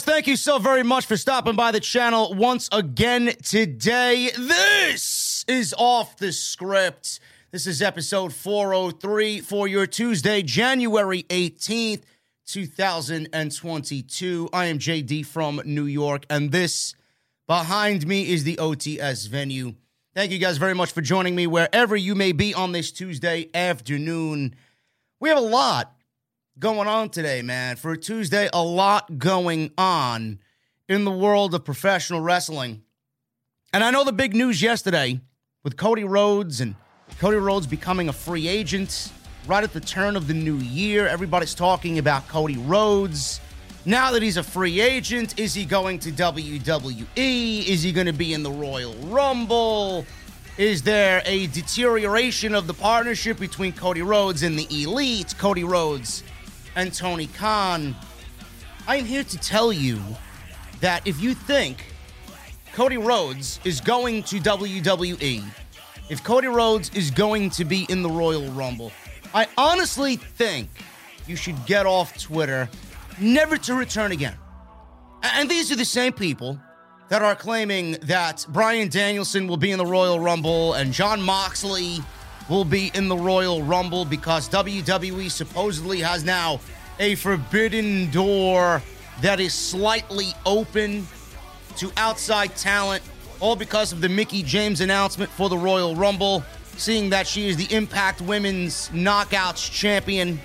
Guys? Thank you so very much for stopping by the channel once again today. This is Off the Script. This is episode 403 for your Tuesday, January 18th, 2022. I am JD from New York, and this behind me is the OTS venue. Thank you guys very much for joining me wherever you may be on this Tuesday afternoon. We have a lot going on today, man. For Tuesday, a lot going on in the world of professional wrestling. And I know the big news yesterday with Cody Rhodes and Cody Rhodes becoming a free agent right at the turn of the new year. Everybody's talking about Cody Rhodes. Now that he's a free agent, is he going to WWE? Is he going to be in the Royal Rumble? Is there a deterioration of the partnership between Cody Rhodes and the Elite? Cody Rhodes and Tony Khan. I'm here to tell you that if you think Cody Rhodes is going to WWE, if Cody Rhodes is going to be in the Royal Rumble, I honestly think you should get off Twitter, never to return again. And these are the same people that are claiming that Bryan Danielson will be in the Royal Rumble and Jon Moxley will be in the Royal Rumble because WWE supposedly has now a forbidden door that is slightly open to outside talent, all because of the Mickie James announcement for the Royal Rumble, seeing that she is the Impact Women's Knockouts champion.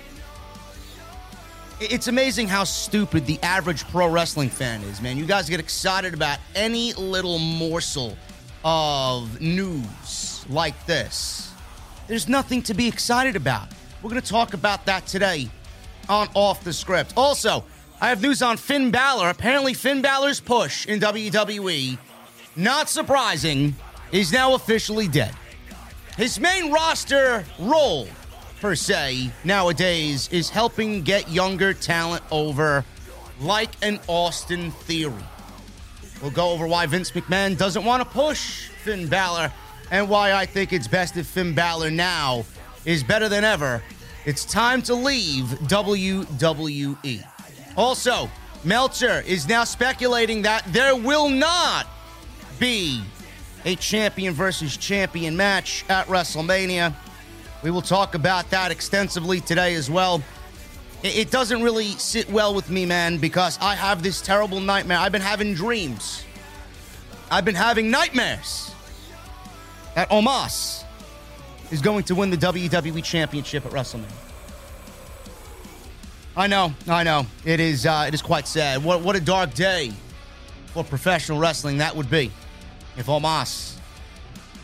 It's amazing how stupid the average pro wrestling fan is, man. You guys get excited about any little morsel of news like this. There's nothing to be excited about. We're going to talk about that today on Off the Script. Also, I have news on Finn Balor. Apparently, Finn Balor's push in WWE, not surprising, is now officially dead. His main roster role, per se, nowadays is helping get younger talent over, like an Austin Theory. We'll go over why Vince McMahon doesn't want to push Finn Balor and why I think it's best if Finn Balor now is better than ever. It's time to leave WWE. Also, Meltzer is now speculating that there will not be a champion versus champion match at WrestleMania. We will talk about that extensively today as well. It doesn't really sit well with me, man, because I have this terrible nightmare. I've been having dreams. I've been having nightmares that Omos is going to win the WWE Championship at WrestleMania. I know, I know. It is uh, it is quite sad. What what a dark day for professional wrestling that would be if Omos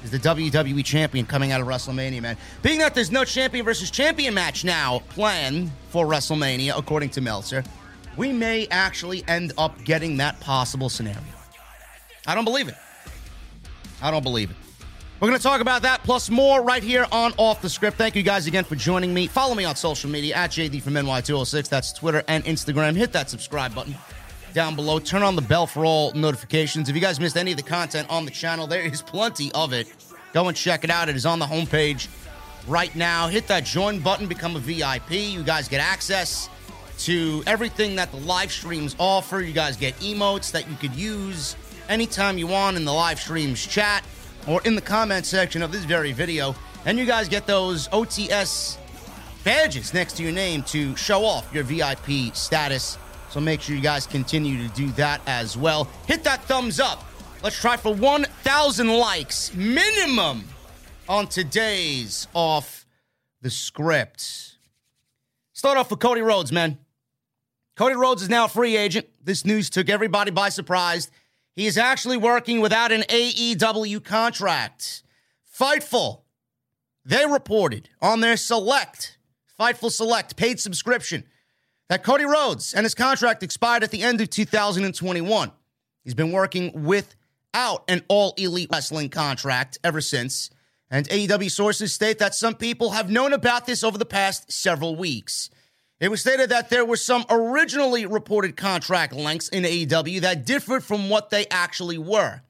is the WWE champion coming out of WrestleMania, man. Being that there's no champion versus champion match now planned for WrestleMania, according to Meltzer, we may actually end up getting that possible scenario. I don't believe it. I don't believe it. We're going to talk about that plus more right here on Off the Script. Thank you guys again for joining me. Follow me on social media at JD from NY206. That's Twitter and Instagram. Hit that subscribe button down below. Turn on the bell for all notifications. If you guys missed any of the content on the channel, there is plenty of it. Go and check it out. It is on the homepage right now. Hit that join button, become a VIP. You guys get access to everything that the live streams offer. You guys get emotes that you could use anytime you want in the live streams chat or in the comment section of this very video. And you guys get those OTS badges next to your name to show off your VIP status. So make sure you guys continue to do that as well. Hit that thumbs up. Let's try for 1,000 likes minimum on today's Off the Script. Start off with Cody Rhodes, man. Cody Rhodes is now a free agent. This news took everybody by surprise. He is actually working without an AEW contract. Fightful, they reported on their Select, Fightful Select paid subscription that Cody Rhodes and his contract expired at the end of 2021. He's been working without an all elite wrestling contract ever since. And AEW sources state that some people have known about this over the past several weeks. It was stated that there were some originally reported contract lengths in AEW that differed from what they actually were.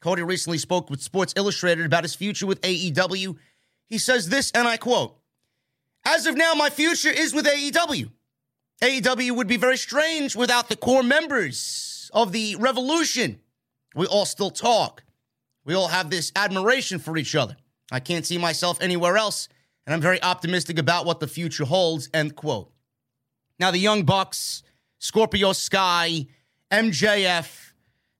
Cody recently spoke with Sports Illustrated about his future with AEW. He says this, and I quote As of now, my future is with AEW. AEW would be very strange without the core members of the revolution. We all still talk. We all have this admiration for each other. I can't see myself anywhere else, and I'm very optimistic about what the future holds. End quote. Now, the Young Bucks, Scorpio Sky, MJF,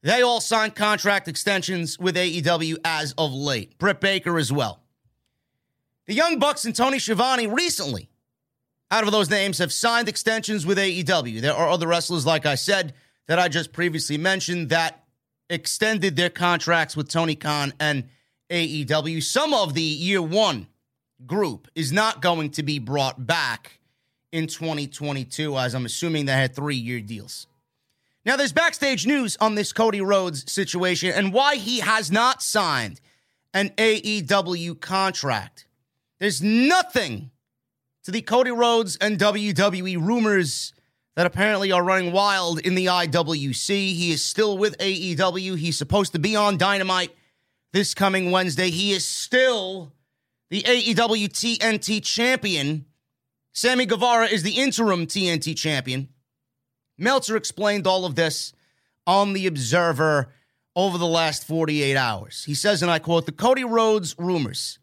they all signed contract extensions with AEW as of late. Britt Baker as well. The Young Bucks and Tony Schiavone recently, out of those names, have signed extensions with AEW. There are other wrestlers, like I said, that I just previously mentioned that extended their contracts with Tony Khan and AEW. Some of the year one group is not going to be brought back in 2022, as I'm assuming they had three year deals. Now, there's backstage news on this Cody Rhodes situation and why he has not signed an AEW contract. There's nothing to the Cody Rhodes and WWE rumors that apparently are running wild in the IWC. He is still with AEW. He's supposed to be on Dynamite this coming Wednesday. He is still the AEW TNT champion. Sammy Guevara is the interim TNT champion. Meltzer explained all of this on The Observer over the last 48 hours. He says, and I quote, the Cody Rhodes rumors.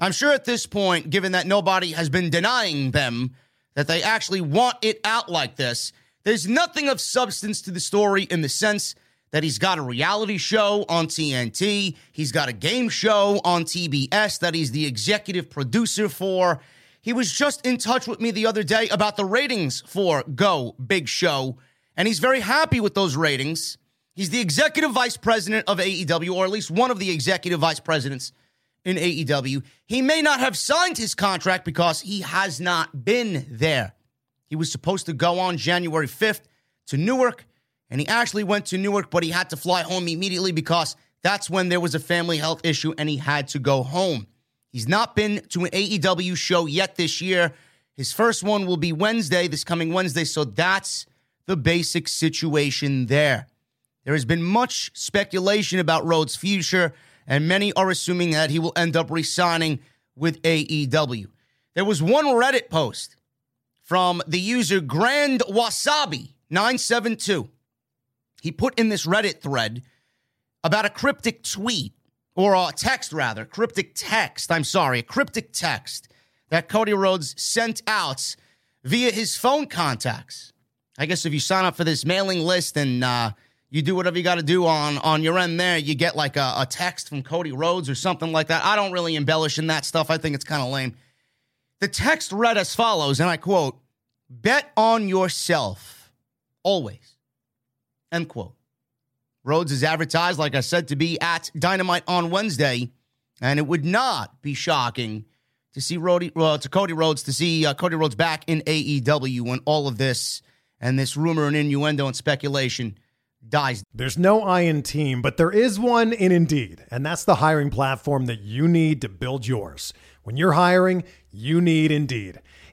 I'm sure at this point, given that nobody has been denying them that they actually want it out like this, there's nothing of substance to the story in the sense that he's got a reality show on TNT, he's got a game show on TBS that he's the executive producer for. He was just in touch with me the other day about the ratings for Go Big Show, and he's very happy with those ratings. He's the executive vice president of AEW, or at least one of the executive vice presidents in AEW. He may not have signed his contract because he has not been there. He was supposed to go on January 5th to Newark, and he actually went to Newark, but he had to fly home immediately because That's when there was a family health issue and he had to go home. He's not been to an AEW show yet this year. His first one will be Wednesday, this coming Wednesday. So that's the basic situation there. There has been much speculation about Rhodes' future, and many are assuming that he will end up resigning with AEW. There was one Reddit post from the user Grand Wasabi 972. He put in this Reddit thread about a cryptic tweet or a text rather, cryptic text. I'm sorry, a cryptic text that Cody Rhodes sent out via his phone contacts. I guess if you sign up for this mailing list and uh, you do whatever you got to do on on your end there, you get like a, a text from Cody Rhodes or something like that. I don't really embellish in that stuff. I think it's kind of lame. The text read as follows, and I quote, Bet on yourself always. End quote. Rhodes is advertised, like I said, to be at Dynamite on Wednesday, and it would not be shocking to see Rody, well, to Cody Rhodes to see uh, Cody Rhodes back in AEW when all of this and this rumor and innuendo and speculation dies. There's no I in team, but there is one in Indeed, and that's the hiring platform that you need to build yours. When you're hiring, you need Indeed.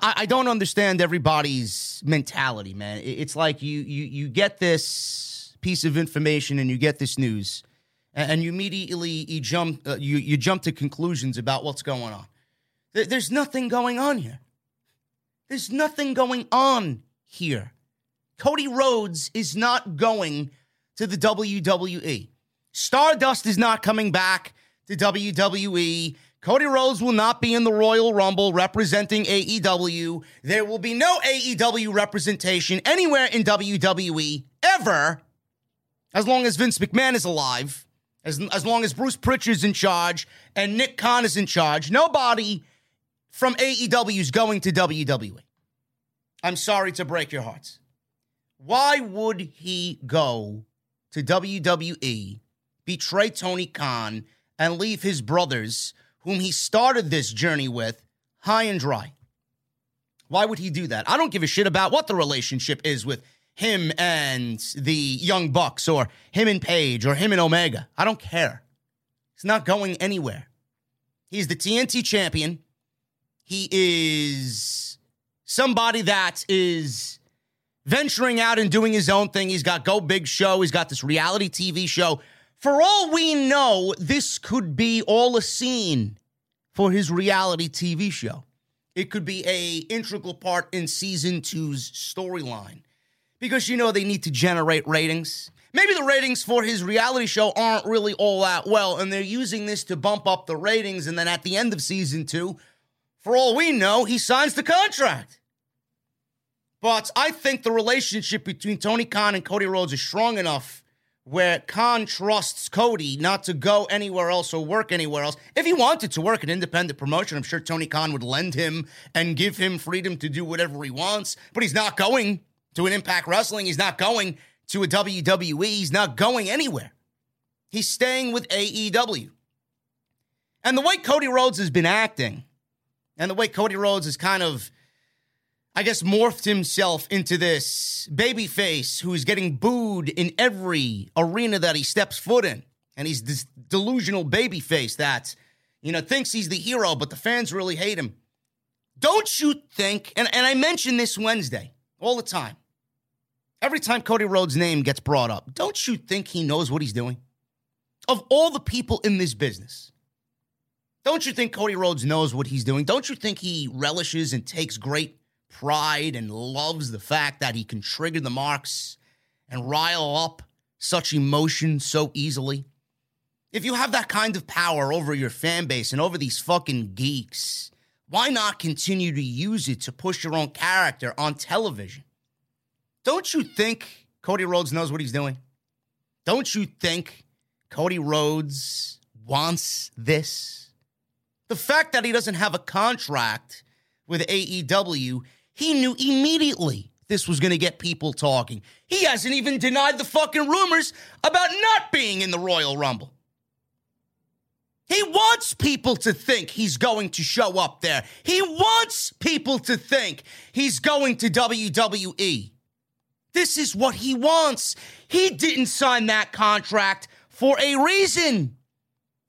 I, I don't understand everybody's mentality, man. It's like you you you get this piece of information and you get this news, and you immediately you jump uh, you you jump to conclusions about what's going on. There's nothing going on here. There's nothing going on here. Cody Rhodes is not going to the WWE. Stardust is not coming back to WWE. Cody Rhodes will not be in the Royal Rumble representing AEW. There will be no AEW representation anywhere in WWE ever as long as Vince McMahon is alive, as, as long as Bruce Pritchard's in charge and Nick Khan is in charge. Nobody from AEW is going to WWE. I'm sorry to break your hearts. Why would he go to WWE, betray Tony Khan, and leave his brothers, whom he started this journey with, high and dry? Why would he do that? I don't give a shit about what the relationship is with him and the Young Bucks or him and Page or him and Omega. I don't care. He's not going anywhere. He's the TNT champion. He is somebody that is venturing out and doing his own thing. He's got Go Big Show, he's got this reality TV show. For all we know, this could be all a scene for his reality TV show. It could be a integral part in season two's storyline because you know they need to generate ratings. Maybe the ratings for his reality show aren't really all that well, and they're using this to bump up the ratings. And then at the end of season two, for all we know, he signs the contract. But I think the relationship between Tony Khan and Cody Rhodes is strong enough where Khan trusts Cody not to go anywhere else or work anywhere else. If he wanted to work an independent promotion, I'm sure Tony Khan would lend him and give him freedom to do whatever he wants. But he's not going to an Impact Wrestling. He's not going to a WWE. He's not going anywhere. He's staying with AEW. And the way Cody Rhodes has been acting, and the way Cody Rhodes has kind of, I guess, morphed himself into this baby face who's getting booed in every arena that he steps foot in. And he's this delusional baby face that, you know, thinks he's the hero, but the fans really hate him. Don't you think, and, and I mention this Wednesday all the time, every time Cody Rhodes' name gets brought up, don't you think he knows what he's doing? of all the people in this business, don't you think Cody Rhodes knows what he's doing? Don't you think he relishes and takes great pride and loves the fact that he can trigger the marks and rile up such emotion so easily? If you have that kind of power over your fan base and over these fucking geeks, why not continue to use it to push your own character on television? Don't you think Cody Rhodes knows what he's doing? Don't you think Cody Rhodes wants this? The fact that he doesn't have a contract with AEW, he knew immediately this was going to get people talking. He hasn't even denied the fucking rumors about not being in the Royal Rumble. He wants people to think he's going to show up there. He wants people to think he's going to WWE. This is what he wants. He didn't sign that contract for a reason.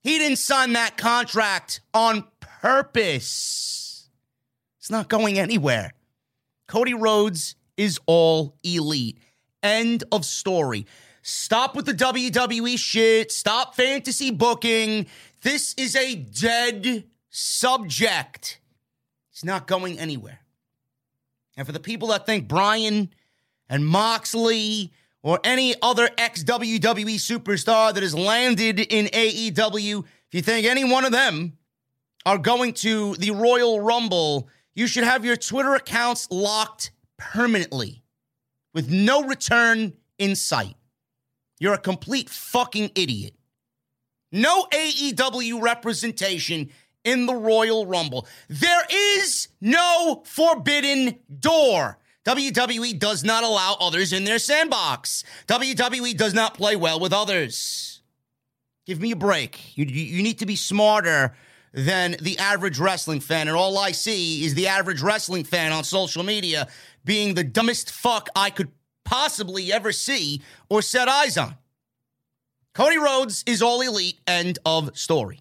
He didn't sign that contract on purpose. It's not going anywhere. Cody Rhodes is all elite. End of story. Stop with the WWE shit. Stop fantasy booking. This is a dead subject. It's not going anywhere. And for the people that think Bryan and Moxley or any other ex WWE superstar that has landed in AEW, if you think any one of them are going to the Royal Rumble, you should have your Twitter accounts locked permanently with no return in sight. You're a complete fucking idiot. No AEW representation in the Royal Rumble. There is no forbidden door. WWE does not allow others in their sandbox. WWE does not play well with others. Give me a break. You, you, you need to be smarter than the average wrestling fan. And all I see is the average wrestling fan on social media being the dumbest fuck I could possibly ever see or set eyes on. Cody Rhodes is all elite. End of story.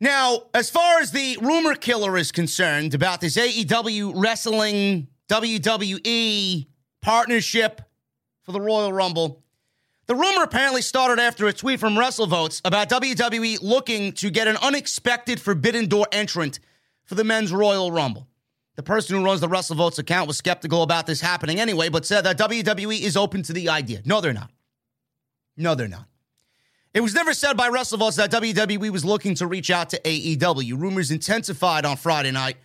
Now, as far as the rumor killer is concerned about this AEW wrestling WWE partnership for the Royal Rumble, the rumor apparently started after a tweet from WrestleVotes about WWE looking to get an unexpected Forbidden Door entrant for the men's Royal Rumble. The person who runs the WrestleVotes account was skeptical about this happening anyway, but said that WWE is open to the idea. No, they're not. No, they're not. It was never said by WrestleVotes that WWE was looking to reach out to AEW. Rumors intensified on Friday night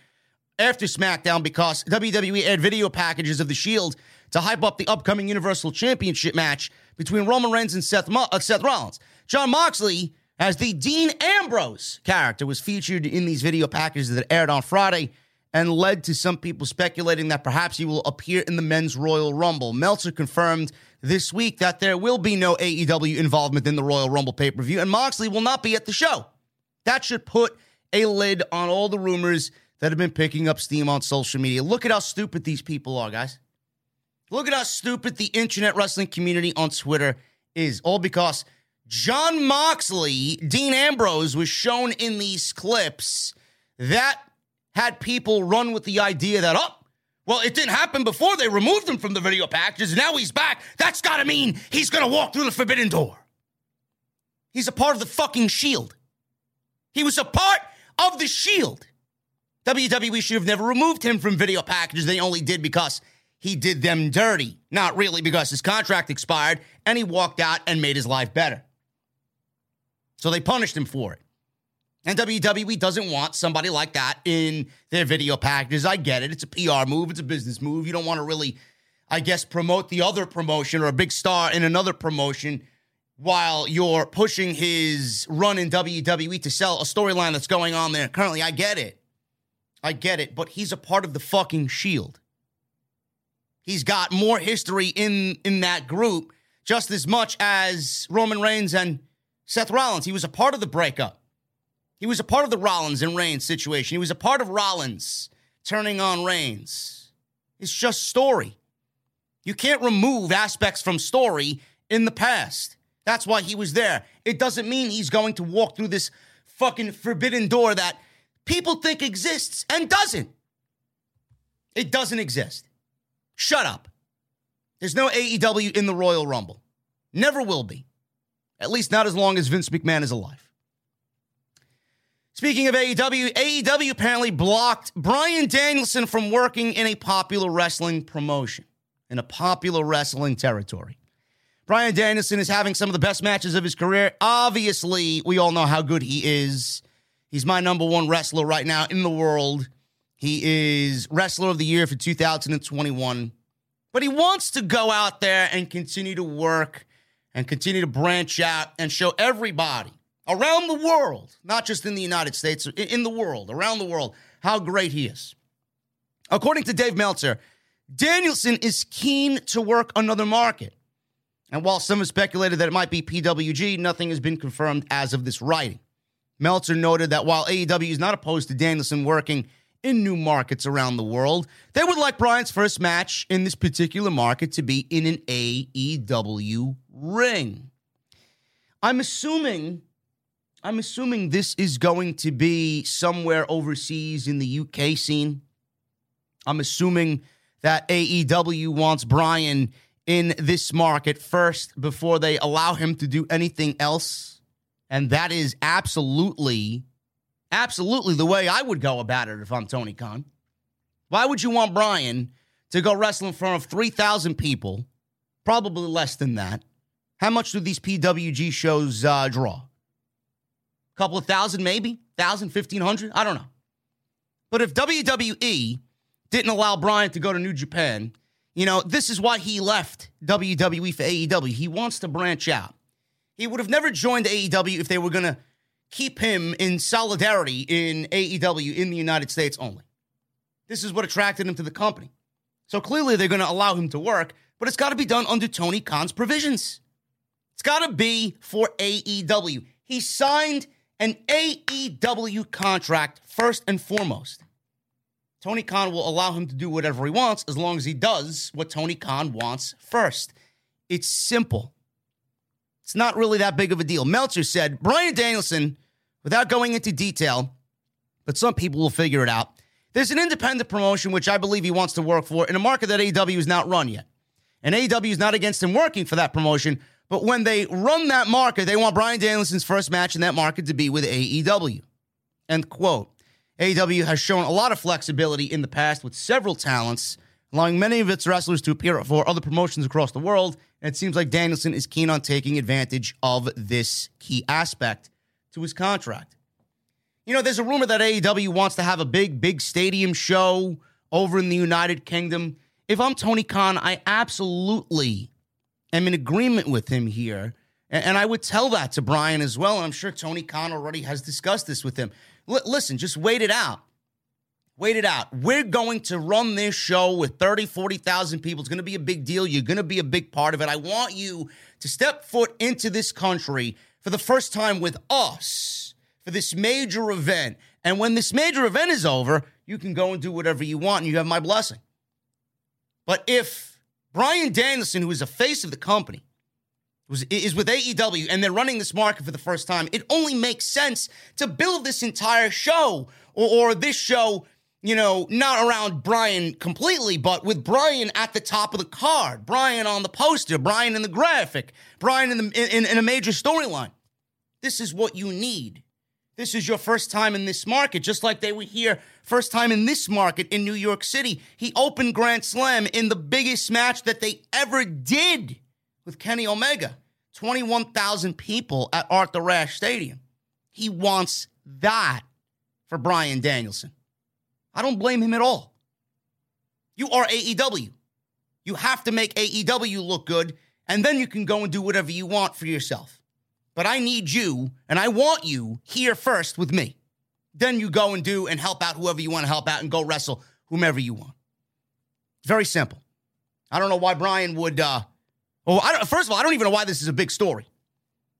after SmackDown because WWE aired video packages of The Shield to hype up the upcoming Universal Championship match between Roman Reigns and Seth, Mo- uh, Seth Rollins. Jon Moxley, as the Dean Ambrose character, was featured in these video packages that aired on Friday and led to some people speculating that perhaps he will appear in the men's Royal Rumble. Meltzer confirmed this week that there will be no AEW involvement in the Royal Rumble pay per view, and Moxley will not be at the show. That should put a lid on all the rumors that have been picking up steam on social media. Look at how stupid these people are, guys. Look at how stupid the internet wrestling community on Twitter is, all because Jon Moxley, Dean Ambrose, was shown in these clips. That had people run with the idea that, oh, well, it didn't happen before they removed him from the video packages. Now he's back. That's got to mean he's going to walk through the forbidden door. He's a part of the fucking shield. He was a part of the shield. WWE should have never removed him from video packages. They only did because he did them dirty, not really because his contract expired and he walked out and made his life better. So they punished him for it. And WWE doesn't want somebody like that in their video packages. I get it. It's a PR move, it's a business move. You don't want to really, I guess, promote the other promotion or a big star in another promotion while you're pushing his run in WWE to sell a storyline that's going on there currently. I get it. I get it. But he's a part of the fucking shield. He's got more history in, in that group just as much as Roman Reigns and Seth Rollins. He was a part of the breakup. He was a part of the Rollins and Reigns situation. He was a part of Rollins turning on Reigns. It's just story. You can't remove aspects from story in the past. That's why he was there. It doesn't mean he's going to walk through this fucking forbidden door that people think exists and doesn't. It doesn't exist. Shut up. There's no AEW in the Royal Rumble. Never will be. At least not as long as Vince McMahon is alive. Speaking of AEW, AEW apparently blocked Bryan Danielson from working in a popular wrestling promotion, in a popular wrestling territory. Bryan Danielson is having some of the best matches of his career. Obviously, we all know how good he is. He's my number one wrestler right now in the world. He is Wrestler of the Year for 2021. But he wants to go out there and continue to work and continue to branch out and show everybody around the world, not just in the United States, in the world, around the world, how great he is. According to Dave Meltzer, Danielson is keen to work another market. And while some have speculated that it might be PWG, nothing has been confirmed as of this writing. Meltzer noted that while AEW is not opposed to Danielson working in new markets around the world, they would like Bryan's first match in this particular market to be in an AEW ring. I'm assuming I'm assuming this is going to be somewhere overseas in the UK scene. I'm assuming that AEW wants Bryan in this market first before they allow him to do anything else. And that is absolutely, absolutely the way I would go about it if I'm Tony Khan. Why would you want Bryan to go wrestle in front of 3,000 people? Probably less than that. How much do these PWG shows uh, draw? A couple of thousand, maybe? Thousand, fifteen hundred? I don't know. But if WWE didn't allow Bryan to go to New Japan you know, this is why he left WWE for AEW. He wants to branch out. He would have never joined AEW if they were going to keep him in solidarity in AEW in the United States only. This is what attracted him to the company. So clearly they're going to allow him to work, but it's got to be done under Tony Khan's provisions. It's got to be for AEW. He signed an AEW contract first and foremost. Tony Khan will allow him to do whatever he wants as long as he does what Tony Khan wants first. It's simple. It's not really that big of a deal. Meltzer said Bryan Danielson, without going into detail, but some people will figure it out. There's an independent promotion which I believe he wants to work for in a market that AEW is not run yet. And AEW is not against him working for that promotion, but when they run that market, they want Bryan Danielson's first match in that market to be with AEW. End quote. AEW has shown a lot of flexibility in the past with several talents, allowing many of its wrestlers to appear for other promotions across the world. And it seems like Danielson is keen on taking advantage of this key aspect to his contract. You know, there's a rumor that AEW wants to have a big, big stadium show over in the United Kingdom. If I'm Tony Khan, I absolutely am in agreement with him here. And I would tell that to Bryan as well. I'm sure Tony Khan already has discussed this with him. L- listen, just wait it out. Wait it out. We're going to run this show with 30, 40,000 people. It's going to be a big deal. You're going to be a big part of it. I want you to step foot into this country for the first time with us for this major event. And when this major event is over, you can go and do whatever you want and you have my blessing. But if Bryan Danielson, who is a face of the company, is with AEW and they're running this market for the first time, it only makes sense to build this entire show or, or this show, you know, not around Bryan completely, but with Bryan at the top of the card, Bryan on the poster, Bryan in the graphic, Bryan in, the, in, in a major storyline. This is what you need. This is your first time in this market, just like they were here first time in this market in New York City. He opened Grand Slam in the biggest match that they ever did with Kenny Omega. 21,000 people at Arthur Ashe Stadium. He wants that for Bryan Danielson. I don't blame him at all. You are AEW. You have to make AEW look good, and then you can go and do whatever you want for yourself. But I need you, and I want you here first with me. Then you go and do and help out whoever you want to help out and go wrestle whomever you want. Very simple. I don't know why Bryan would uh, well, I don't, first of all, I don't even know why this is a big story.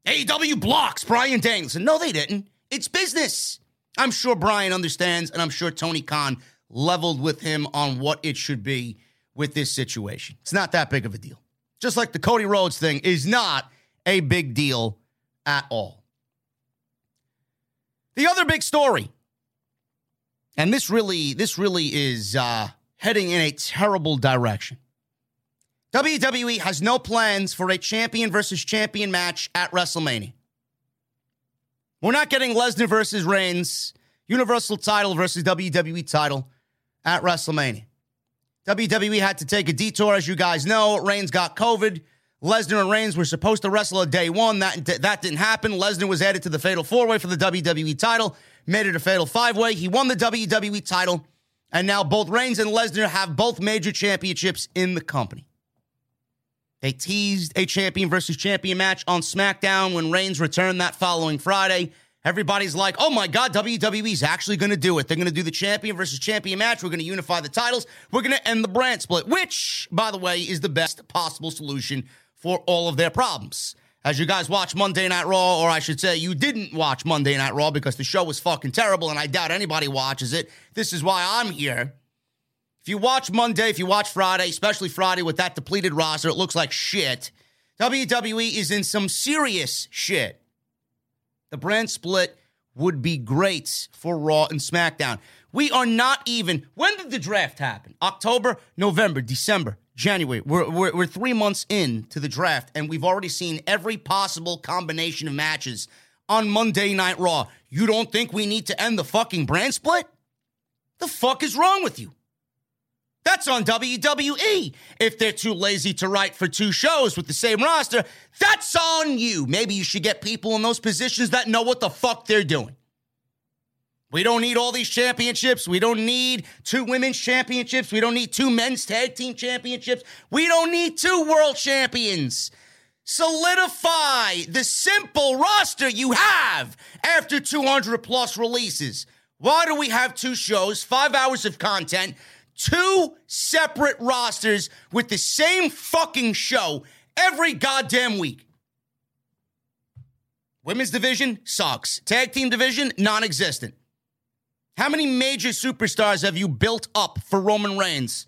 AEW blocks Bryan Danielson. No, they didn't. It's business. I'm sure Bryan understands, and I'm sure Tony Khan leveled with him on what it should be with this situation. It's not that big of a deal. Just like the Cody Rhodes thing is not a big deal at all. The other big story, and this really, this really is uh, heading in a terrible direction. WWE has no plans for a champion versus champion match at WrestleMania. We're not getting Lesnar versus Reigns, Universal title versus WWE title at WrestleMania. WWE had to take a detour, as you guys know. Reigns got COVID. Lesnar and Reigns were supposed to wrestle at day one. That, that didn't happen. Lesnar was added to the fatal four way for the WWE title, made it a fatal five way. He won the WWE title, and now both Reigns and Lesnar have both major championships in the company. They teased a champion versus champion match on SmackDown when Reigns returned that following Friday. Everybody's like, oh my God, WWE's actually going to do it. They're going to do the champion versus champion match. We're going to unify the titles. We're going to end the brand split, which, by the way, is the best possible solution for all of their problems. As you guys watch Monday Night Raw, or I should say, you didn't watch Monday Night Raw because the show was fucking terrible and I doubt anybody watches it. This is why I'm here. If you watch Monday, if you watch Friday, especially Friday with that depleted roster, it looks like shit. WWE is in some serious shit. The brand split would be great for Raw and SmackDown. We are not even. When did the draft happen? October, November, December, January. We're, we're, we're three months in to the draft, and we've already seen every possible combination of matches on Monday Night Raw. You don't think we need to end the fucking brand split? The fuck is wrong with you? That's on WWE. If they're too lazy to write for two shows with the same roster, that's on you. Maybe you should get people in those positions that know what the fuck they're doing. We don't need all these championships. We don't need two women's championships. We don't need two men's tag team championships. We don't need two world champions. Solidify the simple roster you have after 200 plus releases. Why do we have two shows, five hours of content, two separate rosters with the same fucking show every goddamn week. Women's division sucks. Tag team division non existent. How many major superstars have you built up for Roman Reigns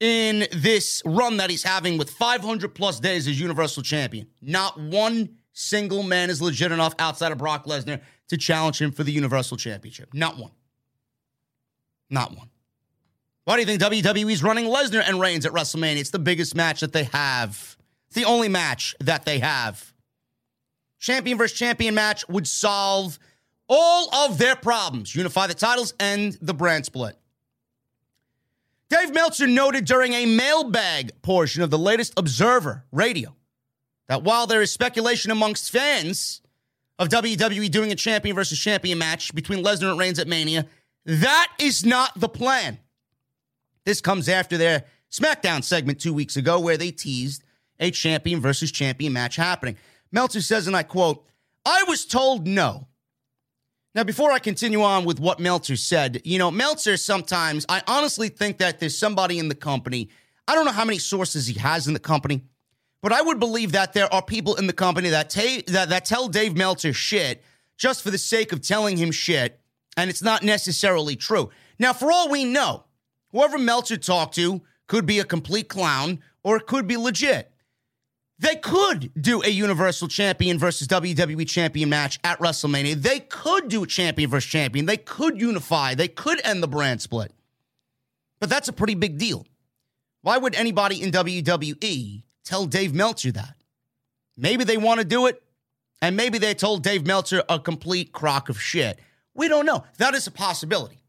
in this run that he's having with 500 plus days as Universal Champion? Not one single man is legit enough outside of Brock Lesnar to challenge him for the Universal Championship. Not one. Not one. Why do you think WWE's running Lesnar and Reigns at WrestleMania? It's the biggest match that they have. It's the only match that they have. Champion versus champion match would solve all of their problems, unify the titles and the brand split. Dave Meltzer noted during a mailbag portion of the latest Observer radio that while there is speculation amongst fans of WWE doing a champion versus champion match between Lesnar and Reigns at Mania, that is not the plan. This comes after their SmackDown segment two weeks ago where they teased a champion versus champion match happening. Meltzer says, and I quote, I was told no. Now, before I continue on with what Meltzer said, you know, Meltzer sometimes, I honestly think that there's somebody in the company. I don't know how many sources he has in the company, but I would believe that there are people in the company that, ta- that, that tell Dave Meltzer shit just for the sake of telling him shit, and it's not necessarily true. Now, for all we know, Whoever Meltzer talked to could be a complete clown or it could be legit. They could do a Universal Champion versus WWE Champion match at WrestleMania. They could do champion versus champion. They could unify. They could end the brand split. But that's a pretty big deal. Why would anybody in WWE tell Dave Meltzer that? Maybe they want to do it, and maybe they told Dave Meltzer a complete crock of shit. We don't know. That is a possibility.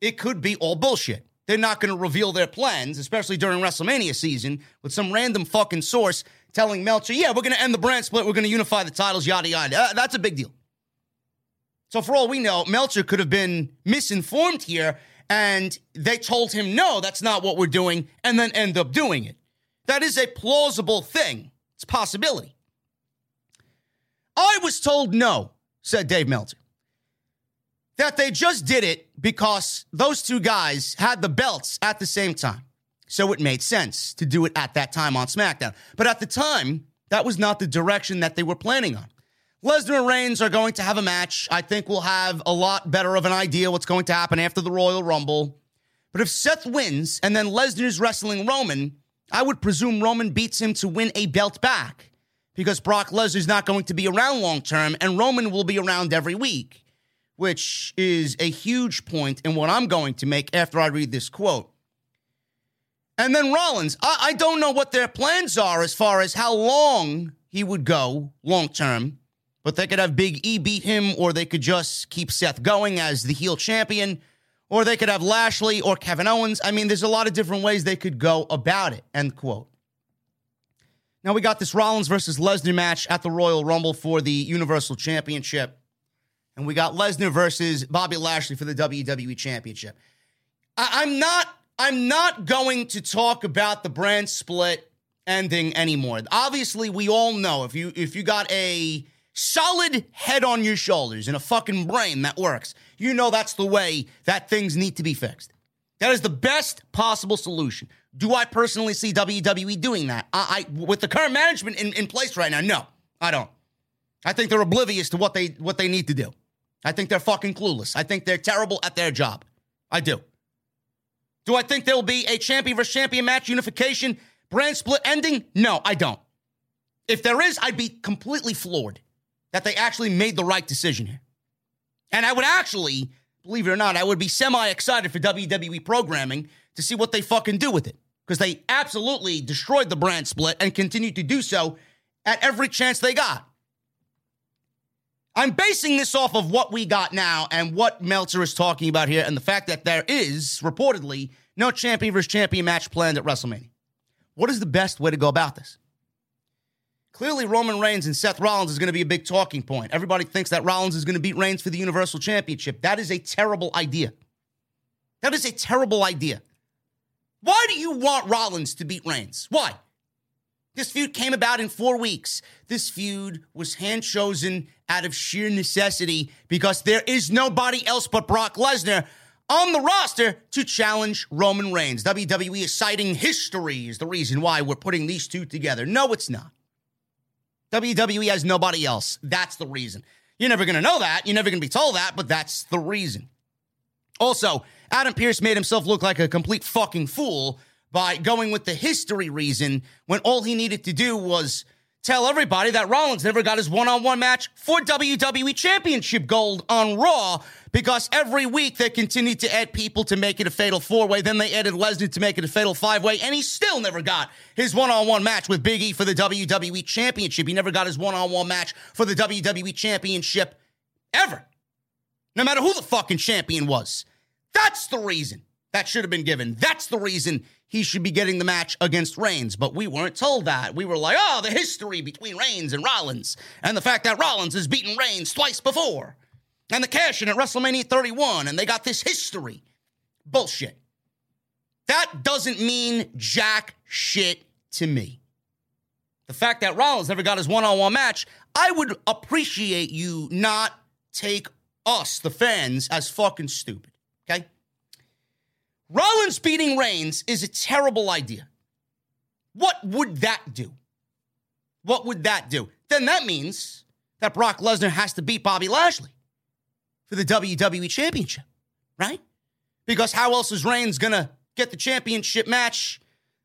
It could be all bullshit they're not going to reveal their plans, especially during WrestleMania season, with some random fucking source telling Meltzer, yeah, we're going to end the brand split, we're going to unify the titles, yada, yada. Uh, that's a big deal. So, for all we know, Meltzer could have been misinformed here, and they told him, no, that's not what we're doing, and then end up doing it. That is a plausible thing. It's a possibility. I was told no, said Dave Meltzer that they just did it because those two guys had the belts at the same time. So it made sense to do it at that time on SmackDown. But at the time, that was not the direction that they were planning on. Lesnar and Reigns are going to have a match. I think we'll have a lot better of an idea what's going to happen after the Royal Rumble. But if Seth wins and then Lesnar's wrestling Roman, I would presume Roman beats him to win a belt back because Brock Lesnar's not going to be around long term and Roman will be around every week which is a huge point in what I'm going to make after I read this quote. And then Rollins, I, I don't know what their plans are as far as how long he would go long term, but they could have Big E beat him, or they could just keep Seth going as the heel champion, or they could have Lashley or Kevin Owens. I mean, there's a lot of different ways they could go about it. End quote. Now we got this Rollins versus Lesnar match at the Royal Rumble for the Universal Championship. And we got Lesnar versus Bobby Lashley for the WWE Championship. I- I'm not I'm not going to talk about the brand split ending anymore. Obviously, we all know if you if you got a solid head on your shoulders and a fucking brain that works, you know that's the way that things need to be fixed. That is the best possible solution. Do I personally see WWE doing that? I, I with the current management in, in place right now, no, I don't. I think they're oblivious to what they what they need to do. I think they're fucking clueless. I think they're terrible at their job. I do. Do I think there will be a champion versus champion match unification brand split ending? No, I don't. If there is, I'd be completely floored that they actually made the right decision here. And I would actually, believe it or not, I would be semi excited for WWE programming to see what they fucking do with it. Because they absolutely destroyed the brand split and continue to do so at every chance they got. I'm basing this off of what we got now and what Meltzer is talking about here, and the fact that there is reportedly no champion versus champion match planned at WrestleMania. What is the best way to go about this? Clearly, Roman Reigns and Seth Rollins is going to be a big talking point. Everybody thinks that Rollins is going to beat Reigns for the Universal Championship. That is a terrible idea. That is a terrible idea. Why do you want Rollins to beat Reigns? Why? This feud came about in four weeks. This feud was hand chosen out of sheer necessity because there is nobody else but Brock Lesnar on the roster to challenge Roman Reigns. WWE is citing history is the reason why we're putting these two together. No, it's not. WWE has nobody else. That's the reason. You're never going to know that. You're never going to be told that, but that's the reason. Also, Adam Pearce made himself look like a complete fucking fool by going with the history reason when all he needed to do was tell everybody that Rollins never got his one on one match for WWE Championship gold on Raw because every week they continued to add people to make it a fatal four way. Then they added Lesnar to make it a fatal five way, and he still never got his one on one match with Big E for the WWE Championship. He never got his one on one match for the WWE Championship ever. No matter who the fucking champion was. That's the reason that should have been given. That's the reason he should be getting the match against Reigns. But we weren't told that. We were like, oh, the history between Reigns and Rollins, and the fact that Rollins has beaten Reigns twice before, and the cash in at WrestleMania 31, and they got this history. Bullshit. That doesn't mean jack shit to me. The fact that Rollins never got his one on one match, I would appreciate you not take us, the fans, as fucking stupid. Rollins beating Reigns is a terrible idea. What would that do? What would that do? Then that means that Brock Lesnar has to beat Bobby Lashley for the WWE Championship, right? Because how else is Reigns going to get the championship match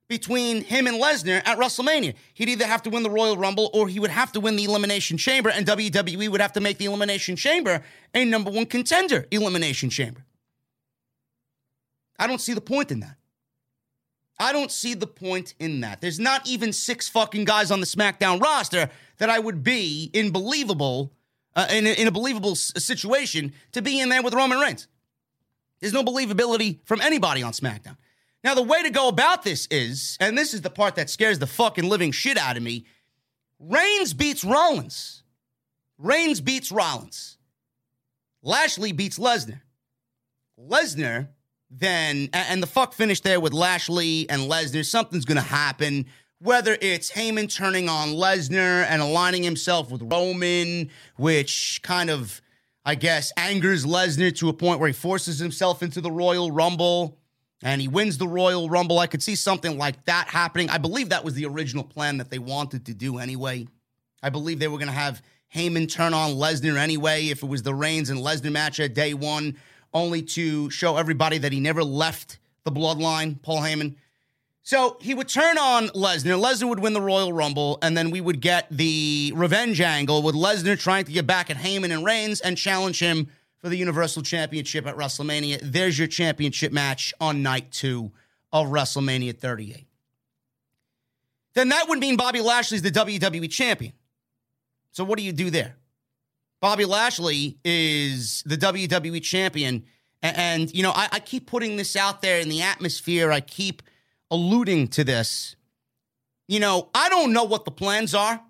between him and Lesnar at WrestleMania? He'd either have to win the Royal Rumble or he would have to win the Elimination Chamber, and WWE would have to make the Elimination Chamber a number one contender Elimination Chamber. I don't see the point in that. I don't see the point in that. There's not even six fucking guys on the SmackDown roster that I would be in believable, uh, in, a, in a believable s- situation to be in there with Roman Reigns. There's no believability from anybody on SmackDown. Now, the way to go about this is, and this is the part that scares the fucking living shit out of me Reigns beats Rollins. Reigns beats Rollins. Lashley beats Lesnar. Lesnar then, and the fuck finish there with Lashley and Lesnar, something's to happen. Whether it's Heyman turning on Lesnar and aligning himself with Roman, which kind of, I guess, angers Lesnar to a point where he forces himself into the Royal Rumble and he wins the Royal Rumble. I could see something like that happening. I believe that was the original plan that they wanted to do anyway. I believe they were going to have Heyman turn on Lesnar anyway if it was the Reigns and Lesnar match at day one only to show everybody that he never left the bloodline, Paul Heyman. So he would turn on Lesnar. Lesnar would win the Royal Rumble, and then we would get the revenge angle with Lesnar trying to get back at Heyman and Reigns and challenge him for the Universal Championship at WrestleMania. There's your championship match on night two of WrestleMania 38. Then that would mean Bobby Lashley's the WWE champion. So what do you do there? Bobby Lashley is the WWE champion. And, and you know, I, I keep putting this out there in the atmosphere. I keep alluding to this. You know, I don't know what the plans are.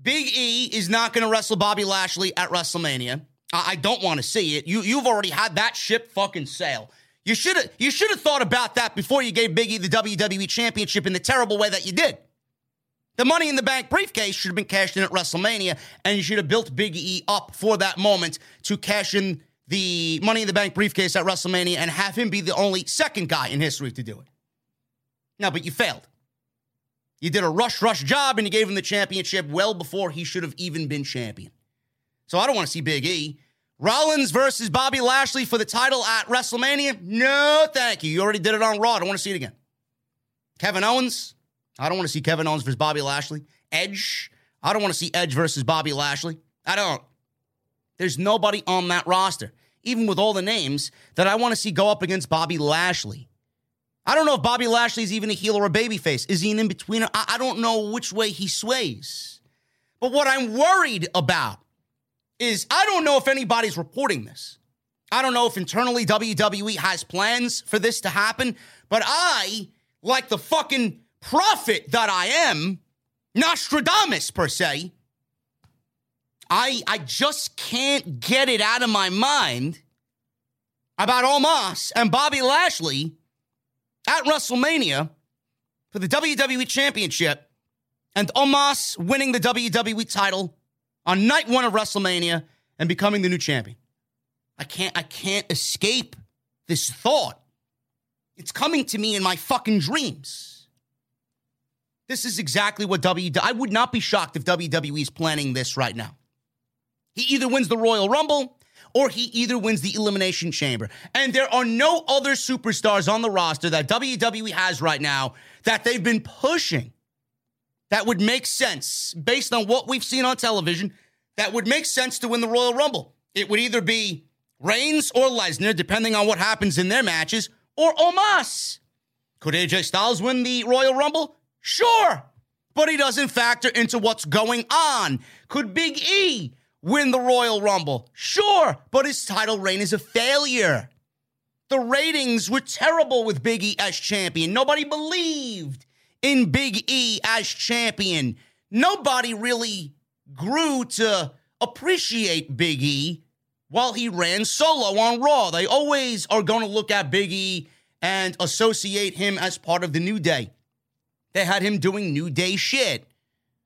Big E is not going to wrestle Bobby Lashley at WrestleMania. I, I don't want to see it. You you've already had that ship fucking sail. You should have you should have thought about that before you gave Big E the WWE championship in the terrible way that you did. The money in the bank briefcase should have been cashed in at WrestleMania, and you should have built Big E up for that moment to cash in the money in the bank briefcase at WrestleMania and have him be the only second guy in history to do it. No, but you failed. You did a rush, rush job and you gave him the championship well before he should have even been champion. So I don't want to see Big E. Rollins versus Bobby Lashley for the title at WrestleMania? No, thank you. You already did it on Raw. I don't want to see it again. Kevin Owens? I don't want to see Kevin Owens versus Bobby Lashley. Edge? I don't want to see Edge versus Bobby Lashley. I don't. There's nobody on that roster, even with all the names, that I want to see go up against Bobby Lashley. I don't know if Bobby Lashley is even a heel or a babyface. Is he an in betweener? I, I don't know which way he sways. But what I'm worried about is I don't know if anybody's reporting this. I don't know if internally WWE has plans for this to happen, but I, like the fucking prophet that I am, Nostradamus per se, I I just can't get it out of my mind about Omos and Bobby Lashley at WrestleMania for the WWE Championship and Omos winning the WWE title on night one of WrestleMania and becoming the new champion. I can't I can't escape this thought. It's coming to me in my fucking dreams. This is exactly what WWE I would not be shocked if WWE is planning this right now. He either wins the Royal Rumble or he either wins the Elimination Chamber. And there are no other superstars on the roster that WWE has right now that they've been pushing that would make sense based on what we've seen on television that would make sense to win the Royal Rumble. It would either be Reigns or Lesnar, depending on what happens in their matches, or Omos. Could AJ Styles win the Royal Rumble? Sure, but he doesn't factor into what's going on. Could Big E win the Royal Rumble? Sure, but his title reign is a failure. The ratings were terrible with Big E as champion. Nobody believed in Big E as champion. Nobody really grew to appreciate Big E while he ran solo on Raw. They always are going to look at Big E and associate him as part of the New Day. They had him doing New Day shit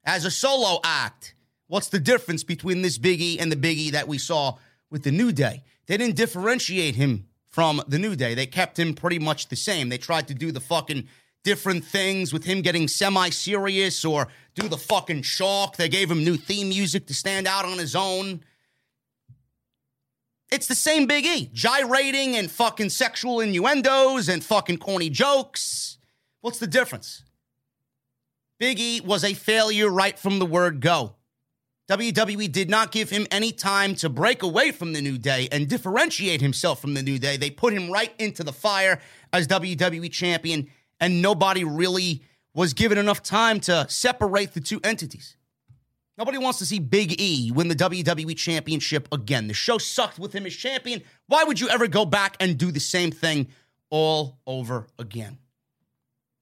as a solo act. What's the difference between this Big E and the Big E that we saw with the New Day? They didn't differentiate him from the New Day. They kept him pretty much the same. They tried to do the fucking different things with him getting semi serious or do the fucking chalk. They gave him new theme music to stand out on his own. It's the same Big E, gyrating and fucking sexual innuendos and fucking corny jokes. What's the difference? Big E was a failure right from the word go. WWE did not give him any time to break away from the New Day and differentiate himself from the New Day. They put him right into the fire as WWE champion, and nobody really was given enough time to separate the two entities. Nobody wants to see Big E win the WWE Championship again. The show sucked with him as champion. Why would you ever go back and do the same thing all over again?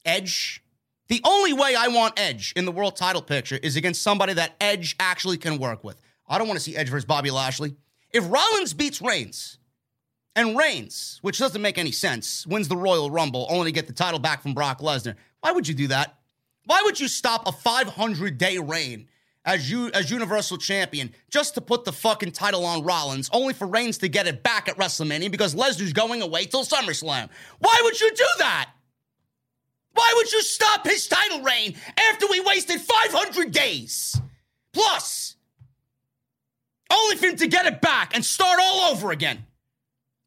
Edge. The only way I want Edge in the world title picture is against somebody that Edge actually can work with. I don't want to see Edge versus Bobby Lashley. If Rollins beats Reigns, and Reigns, which doesn't make any sense, wins the Royal Rumble only to get the title back from Brock Lesnar, why would you do that? Why would you stop a 500 day reign as you as Universal Champion just to put the fucking title on Rollins, only for Reigns to get it back at WrestleMania because Lesnar's going away till SummerSlam? Why would you do that? Why would you stop his title reign after we wasted 500 days? Plus, only for him to get it back and start all over again.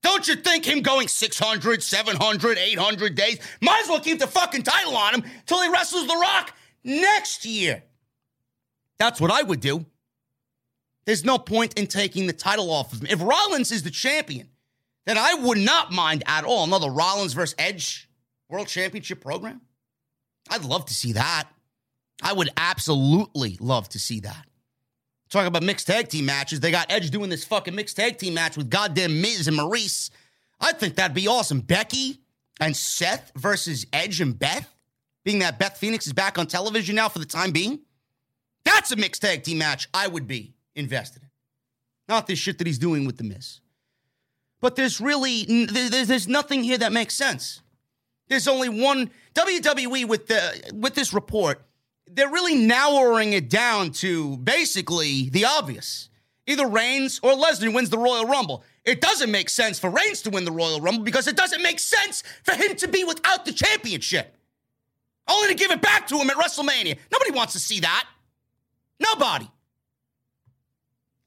Don't you think him going 600, 700, 800 days? Might as well keep the fucking title on him till he wrestles The Rock next year. That's what I would do. There's no point in taking the title off of him. If Rollins is the champion, then I would not mind at all another Rollins versus Edge World Championship program? I'd love to see that. I would absolutely love to see that. Talk about mixed tag team matches, they got Edge doing this fucking mixed tag team match with goddamn Miz and Maurice. I think that'd be awesome. Becky and Seth versus Edge and Beth, being that Beth Phoenix is back on television now for the time being. That's a mixed tag team match I would be invested in. Not this shit that he's doing with The Miz. But there's really, there's, there's nothing here that makes sense. There's only one WWE with the with this report they're really narrowing it down to basically the obvious. Either Reigns or Lesnar wins the Royal Rumble. It doesn't make sense for Reigns to win the Royal Rumble because it doesn't make sense for him to be without the championship. Only to give it back to him at WrestleMania. Nobody wants to see that. Nobody.